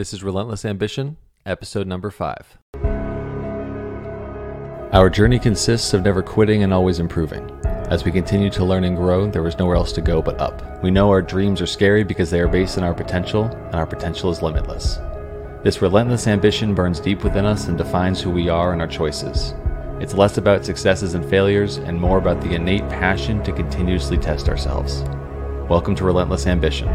This is Relentless Ambition, episode number five. Our journey consists of never quitting and always improving. As we continue to learn and grow, there is nowhere else to go but up. We know our dreams are scary because they are based on our potential, and our potential is limitless. This relentless ambition burns deep within us and defines who we are and our choices. It's less about successes and failures and more about the innate passion to continuously test ourselves. Welcome to Relentless Ambition,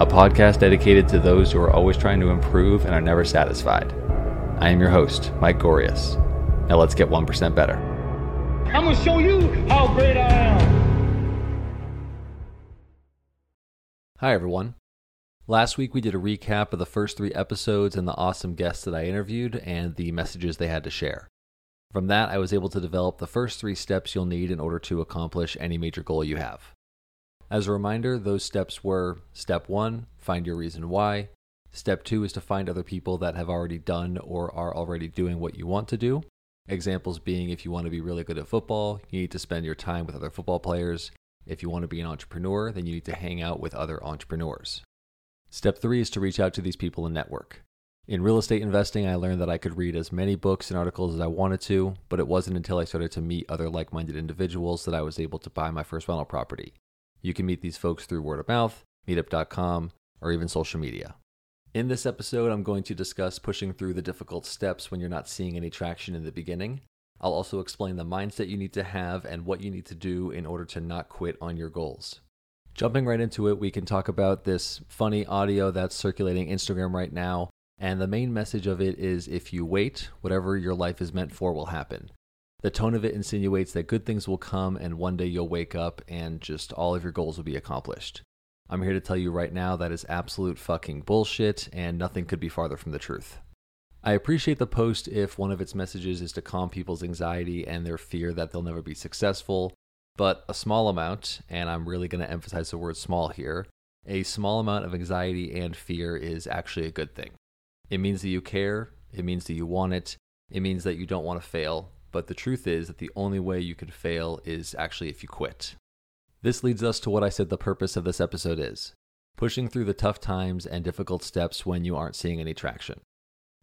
a podcast dedicated to those who are always trying to improve and are never satisfied. I am your host, Mike Gorius. Now let's get 1% better. I'm gonna show you how great I am. Hi, everyone. Last week we did a recap of the first three episodes and the awesome guests that I interviewed and the messages they had to share. From that, I was able to develop the first three steps you'll need in order to accomplish any major goal you have. As a reminder, those steps were step one, find your reason why. Step two is to find other people that have already done or are already doing what you want to do. Examples being if you want to be really good at football, you need to spend your time with other football players. If you want to be an entrepreneur, then you need to hang out with other entrepreneurs. Step three is to reach out to these people and network. In real estate investing, I learned that I could read as many books and articles as I wanted to, but it wasn't until I started to meet other like minded individuals that I was able to buy my first rental property. You can meet these folks through word of mouth, meetup.com, or even social media. In this episode, I'm going to discuss pushing through the difficult steps when you're not seeing any traction in the beginning. I'll also explain the mindset you need to have and what you need to do in order to not quit on your goals. Jumping right into it, we can talk about this funny audio that's circulating Instagram right now. And the main message of it is if you wait, whatever your life is meant for will happen. The tone of it insinuates that good things will come and one day you'll wake up and just all of your goals will be accomplished. I'm here to tell you right now that is absolute fucking bullshit and nothing could be farther from the truth. I appreciate the post if one of its messages is to calm people's anxiety and their fear that they'll never be successful, but a small amount, and I'm really going to emphasize the word small here, a small amount of anxiety and fear is actually a good thing. It means that you care, it means that you want it, it means that you don't want to fail, but the truth is that the only way you could fail is actually if you quit. This leads us to what I said the purpose of this episode is pushing through the tough times and difficult steps when you aren't seeing any traction.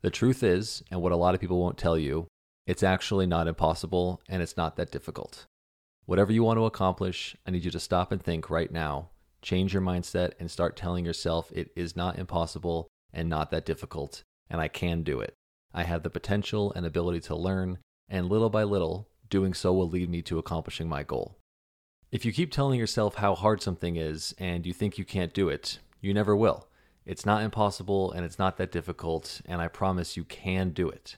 The truth is, and what a lot of people won't tell you, it's actually not impossible and it's not that difficult. Whatever you want to accomplish, I need you to stop and think right now. Change your mindset and start telling yourself it is not impossible and not that difficult, and I can do it. I have the potential and ability to learn, and little by little, doing so will lead me to accomplishing my goal. If you keep telling yourself how hard something is and you think you can't do it, you never will. It's not impossible and it's not that difficult, and I promise you can do it.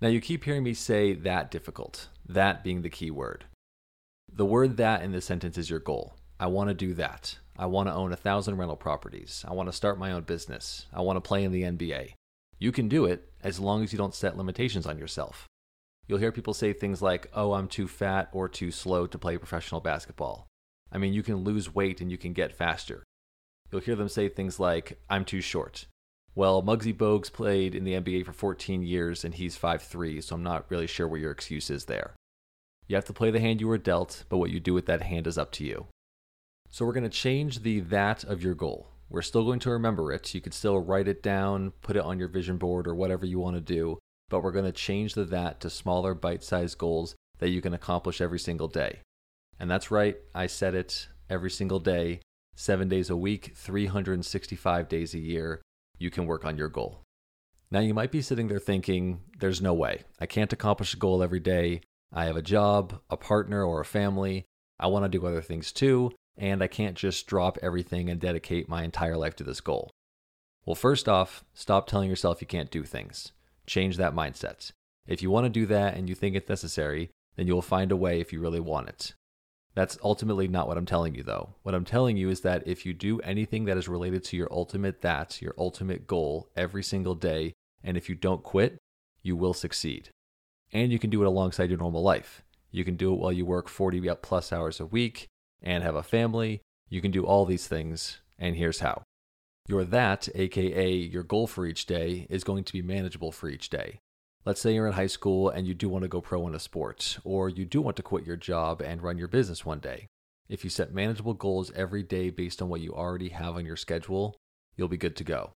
Now, you keep hearing me say that difficult, that being the key word. The word that in this sentence is your goal. I want to do that. I want to own a thousand rental properties. I want to start my own business. I want to play in the NBA. You can do it as long as you don't set limitations on yourself. You'll hear people say things like, oh, I'm too fat or too slow to play professional basketball. I mean, you can lose weight and you can get faster. You'll hear them say things like, I'm too short. Well, Muggsy Bogues played in the NBA for 14 years and he's 5'3, so I'm not really sure what your excuse is there. You have to play the hand you were dealt, but what you do with that hand is up to you. So we're going to change the that of your goal. We're still going to remember it. You can still write it down, put it on your vision board, or whatever you want to do, but we're going to change the that to smaller bite sized goals that you can accomplish every single day. And that's right, I said it every single day, seven days a week, 365 days a year, you can work on your goal. Now, you might be sitting there thinking, there's no way. I can't accomplish a goal every day. I have a job, a partner, or a family. I want to do other things too, and I can't just drop everything and dedicate my entire life to this goal. Well, first off, stop telling yourself you can't do things. Change that mindset. If you want to do that and you think it's necessary, then you will find a way if you really want it. That's ultimately not what I'm telling you, though. What I'm telling you is that if you do anything that is related to your ultimate that, your ultimate goal, every single day, and if you don't quit, you will succeed. And you can do it alongside your normal life. You can do it while you work 40 plus hours a week and have a family. You can do all these things, and here's how. Your that, aka your goal for each day, is going to be manageable for each day. Let's say you're in high school and you do want to go pro in a sport, or you do want to quit your job and run your business one day. If you set manageable goals every day based on what you already have on your schedule, you'll be good to go.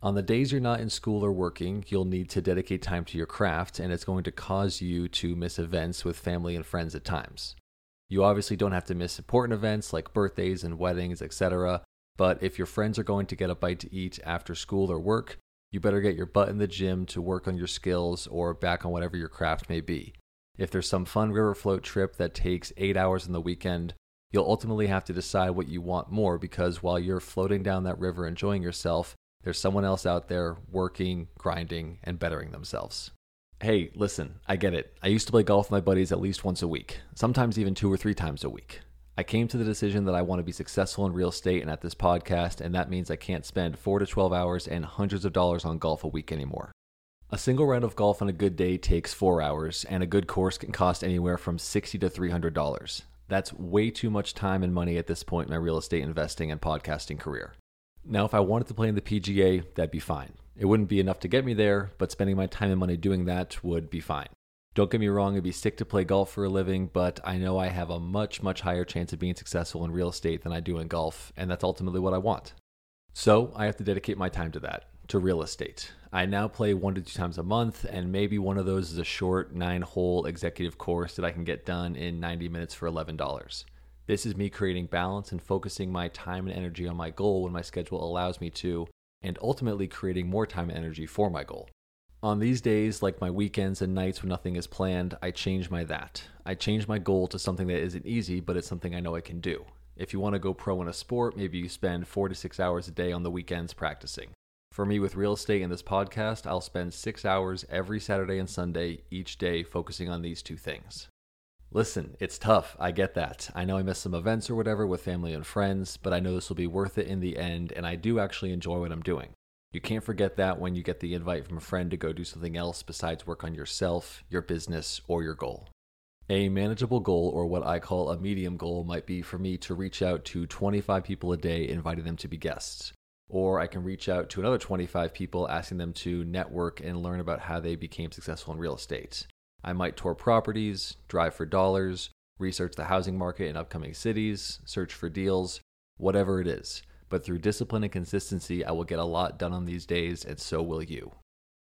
On the days you're not in school or working, you'll need to dedicate time to your craft, and it's going to cause you to miss events with family and friends at times. You obviously don't have to miss important events like birthdays and weddings, etc. But if your friends are going to get a bite to eat after school or work, you better get your butt in the gym to work on your skills or back on whatever your craft may be. If there's some fun river float trip that takes eight hours in the weekend, you'll ultimately have to decide what you want more because while you're floating down that river enjoying yourself, there's someone else out there working, grinding, and bettering themselves. Hey, listen, I get it. I used to play golf with my buddies at least once a week, sometimes even two or three times a week. I came to the decision that I want to be successful in real estate and at this podcast, and that means I can't spend 4 to 12 hours and hundreds of dollars on golf a week anymore. A single round of golf on a good day takes 4 hours, and a good course can cost anywhere from 60 to $300. That's way too much time and money at this point in my real estate investing and podcasting career. Now, if I wanted to play in the PGA, that'd be fine. It wouldn't be enough to get me there, but spending my time and money doing that would be fine. Don't get me wrong, it'd be sick to play golf for a living, but I know I have a much, much higher chance of being successful in real estate than I do in golf, and that's ultimately what I want. So I have to dedicate my time to that, to real estate. I now play one to two times a month, and maybe one of those is a short nine hole executive course that I can get done in 90 minutes for $11. This is me creating balance and focusing my time and energy on my goal when my schedule allows me to, and ultimately creating more time and energy for my goal. On these days, like my weekends and nights when nothing is planned, I change my that. I change my goal to something that isn't easy, but it's something I know I can do. If you want to go pro in a sport, maybe you spend four to six hours a day on the weekends practicing. For me, with real estate and this podcast, I'll spend six hours every Saturday and Sunday each day focusing on these two things. Listen, it's tough. I get that. I know I missed some events or whatever with family and friends, but I know this will be worth it in the end, and I do actually enjoy what I'm doing. You can't forget that when you get the invite from a friend to go do something else besides work on yourself, your business, or your goal. A manageable goal, or what I call a medium goal, might be for me to reach out to 25 people a day, inviting them to be guests. Or I can reach out to another 25 people, asking them to network and learn about how they became successful in real estate. I might tour properties, drive for dollars, research the housing market in upcoming cities, search for deals, whatever it is but through discipline and consistency, I will get a lot done on these days, and so will you.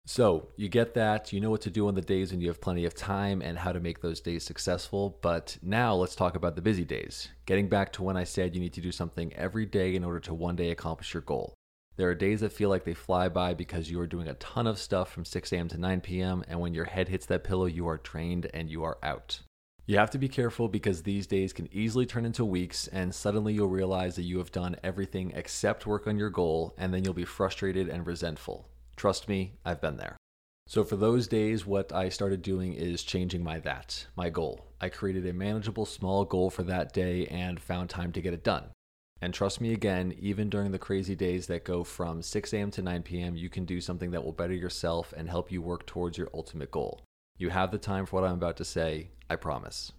So, you get that, you know what to do on the days when you have plenty of time and how to make those days successful. But now let's talk about the busy days. Getting back to when I said you need to do something every day in order to one day accomplish your goal. There are days that feel like they fly by because you are doing a ton of stuff from 6 a.m. to 9 p.m., and when your head hits that pillow, you are drained and you are out. You have to be careful because these days can easily turn into weeks, and suddenly you'll realize that you have done everything except work on your goal, and then you'll be frustrated and resentful. Trust me, I've been there. So, for those days, what I started doing is changing my that, my goal. I created a manageable small goal for that day and found time to get it done. And trust me again, even during the crazy days that go from 6 a.m. to 9 p.m., you can do something that will better yourself and help you work towards your ultimate goal. You have the time for what I'm about to say, I promise.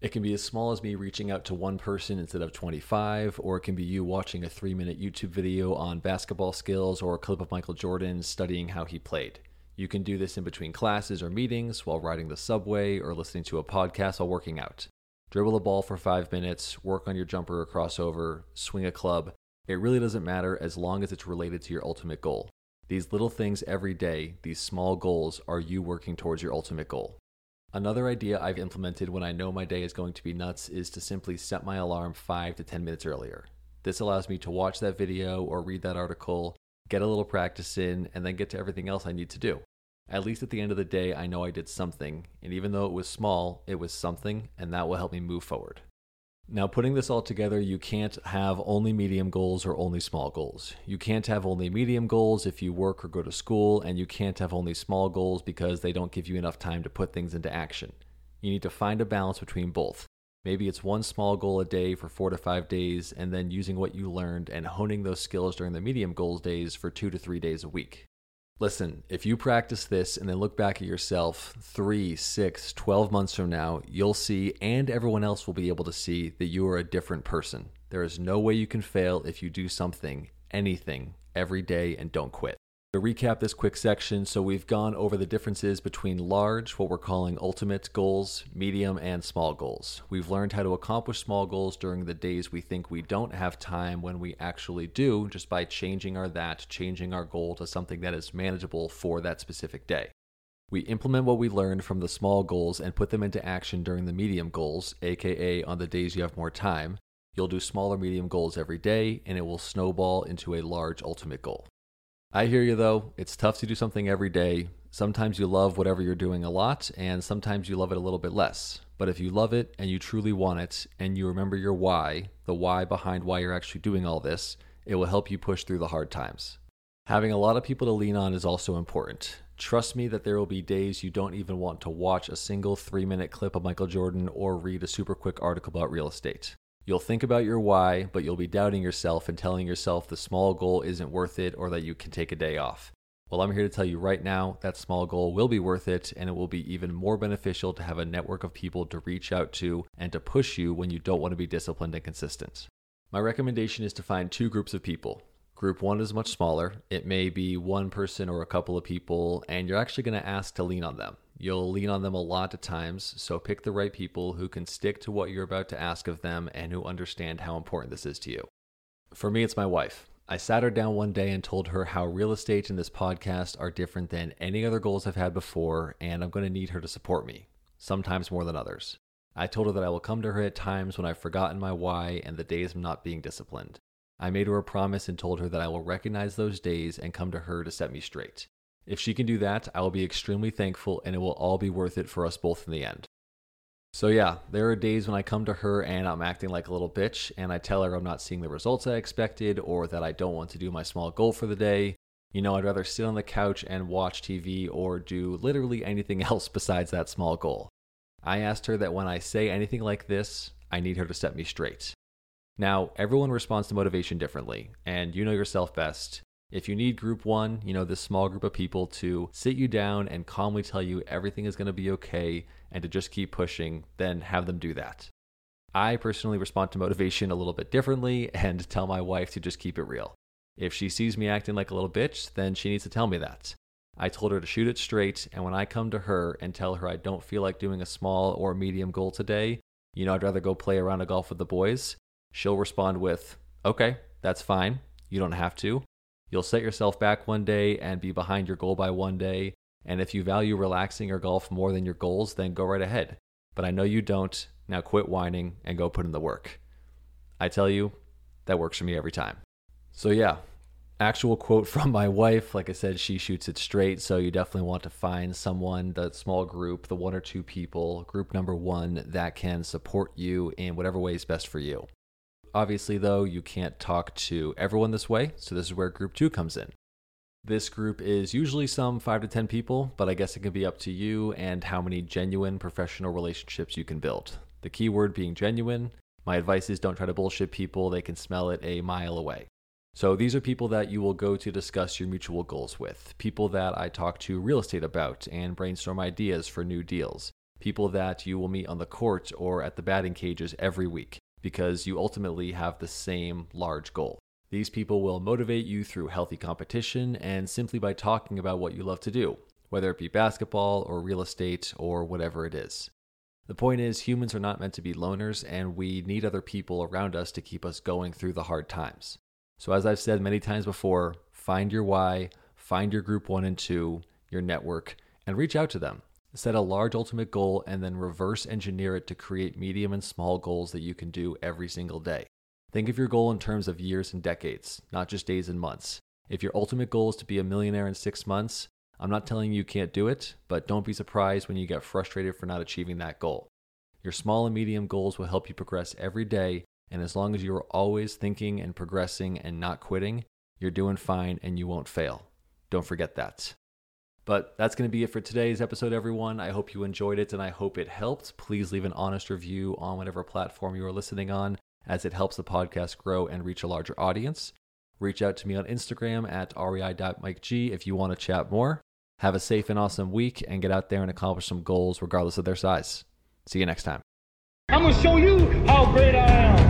It can be as small as me reaching out to one person instead of 25, or it can be you watching a three minute YouTube video on basketball skills or a clip of Michael Jordan studying how he played. You can do this in between classes or meetings, while riding the subway, or listening to a podcast while working out. Dribble a ball for five minutes, work on your jumper or crossover, swing a club. It really doesn't matter as long as it's related to your ultimate goal. These little things every day, these small goals, are you working towards your ultimate goal. Another idea I've implemented when I know my day is going to be nuts is to simply set my alarm 5 to 10 minutes earlier. This allows me to watch that video or read that article, get a little practice in, and then get to everything else I need to do. At least at the end of the day, I know I did something, and even though it was small, it was something, and that will help me move forward. Now, putting this all together, you can't have only medium goals or only small goals. You can't have only medium goals if you work or go to school, and you can't have only small goals because they don't give you enough time to put things into action. You need to find a balance between both. Maybe it's one small goal a day for four to five days, and then using what you learned and honing those skills during the medium goals days for two to three days a week. Listen, if you practice this and then look back at yourself three, six, 12 months from now, you'll see, and everyone else will be able to see, that you are a different person. There is no way you can fail if you do something, anything, every day and don't quit. To recap this quick section, so we've gone over the differences between large, what we're calling ultimate goals, medium, and small goals. We've learned how to accomplish small goals during the days we think we don't have time when we actually do, just by changing our that, changing our goal to something that is manageable for that specific day. We implement what we learned from the small goals and put them into action during the medium goals, aka on the days you have more time. You'll do smaller medium goals every day, and it will snowball into a large ultimate goal. I hear you though. It's tough to do something every day. Sometimes you love whatever you're doing a lot, and sometimes you love it a little bit less. But if you love it and you truly want it, and you remember your why, the why behind why you're actually doing all this, it will help you push through the hard times. Having a lot of people to lean on is also important. Trust me that there will be days you don't even want to watch a single three minute clip of Michael Jordan or read a super quick article about real estate. You'll think about your why, but you'll be doubting yourself and telling yourself the small goal isn't worth it or that you can take a day off. Well, I'm here to tell you right now that small goal will be worth it, and it will be even more beneficial to have a network of people to reach out to and to push you when you don't want to be disciplined and consistent. My recommendation is to find two groups of people. Group one is much smaller. It may be one person or a couple of people, and you're actually going to ask to lean on them. You'll lean on them a lot at times, so pick the right people who can stick to what you're about to ask of them and who understand how important this is to you. For me, it's my wife. I sat her down one day and told her how real estate and this podcast are different than any other goals I've had before, and I'm going to need her to support me, sometimes more than others. I told her that I will come to her at times when I've forgotten my why and the days I'm not being disciplined. I made her a promise and told her that I will recognize those days and come to her to set me straight. If she can do that, I will be extremely thankful and it will all be worth it for us both in the end. So, yeah, there are days when I come to her and I'm acting like a little bitch and I tell her I'm not seeing the results I expected or that I don't want to do my small goal for the day. You know, I'd rather sit on the couch and watch TV or do literally anything else besides that small goal. I asked her that when I say anything like this, I need her to set me straight. Now, everyone responds to motivation differently, and you know yourself best. If you need group one, you know, this small group of people to sit you down and calmly tell you everything is going to be okay and to just keep pushing, then have them do that. I personally respond to motivation a little bit differently and tell my wife to just keep it real. If she sees me acting like a little bitch, then she needs to tell me that. I told her to shoot it straight, and when I come to her and tell her I don't feel like doing a small or medium goal today, you know, I'd rather go play around a golf with the boys, she'll respond with, Okay, that's fine. You don't have to. You'll set yourself back one day and be behind your goal by one day. And if you value relaxing or golf more than your goals, then go right ahead. But I know you don't. Now quit whining and go put in the work. I tell you, that works for me every time. So, yeah, actual quote from my wife. Like I said, she shoots it straight. So, you definitely want to find someone, the small group, the one or two people, group number one, that can support you in whatever way is best for you. Obviously, though, you can't talk to everyone this way, so this is where group two comes in. This group is usually some 5 to 10 people, but I guess it can be up to you and how many genuine professional relationships you can build. The key word being genuine. My advice is don't try to bullshit people, they can smell it a mile away. So these are people that you will go to discuss your mutual goals with, people that I talk to real estate about and brainstorm ideas for new deals, people that you will meet on the court or at the batting cages every week because you ultimately have the same large goal. These people will motivate you through healthy competition and simply by talking about what you love to do, whether it be basketball or real estate or whatever it is. The point is, humans are not meant to be loners, and we need other people around us to keep us going through the hard times. So, as I've said many times before, find your why, find your group one and two, your network, and reach out to them. Set a large ultimate goal and then reverse engineer it to create medium and small goals that you can do every single day. Think of your goal in terms of years and decades, not just days and months. If your ultimate goal is to be a millionaire in six months, I'm not telling you you can't do it, but don't be surprised when you get frustrated for not achieving that goal. Your small and medium goals will help you progress every day, and as long as you are always thinking and progressing and not quitting, you're doing fine and you won't fail. Don't forget that. But that's going to be it for today's episode, everyone. I hope you enjoyed it and I hope it helped. Please leave an honest review on whatever platform you are listening on, as it helps the podcast grow and reach a larger audience. Reach out to me on Instagram at rei.mikeg if you want to chat more. Have a safe and awesome week and get out there and accomplish some goals regardless of their size. See you next time. I'm going to show you how great I am.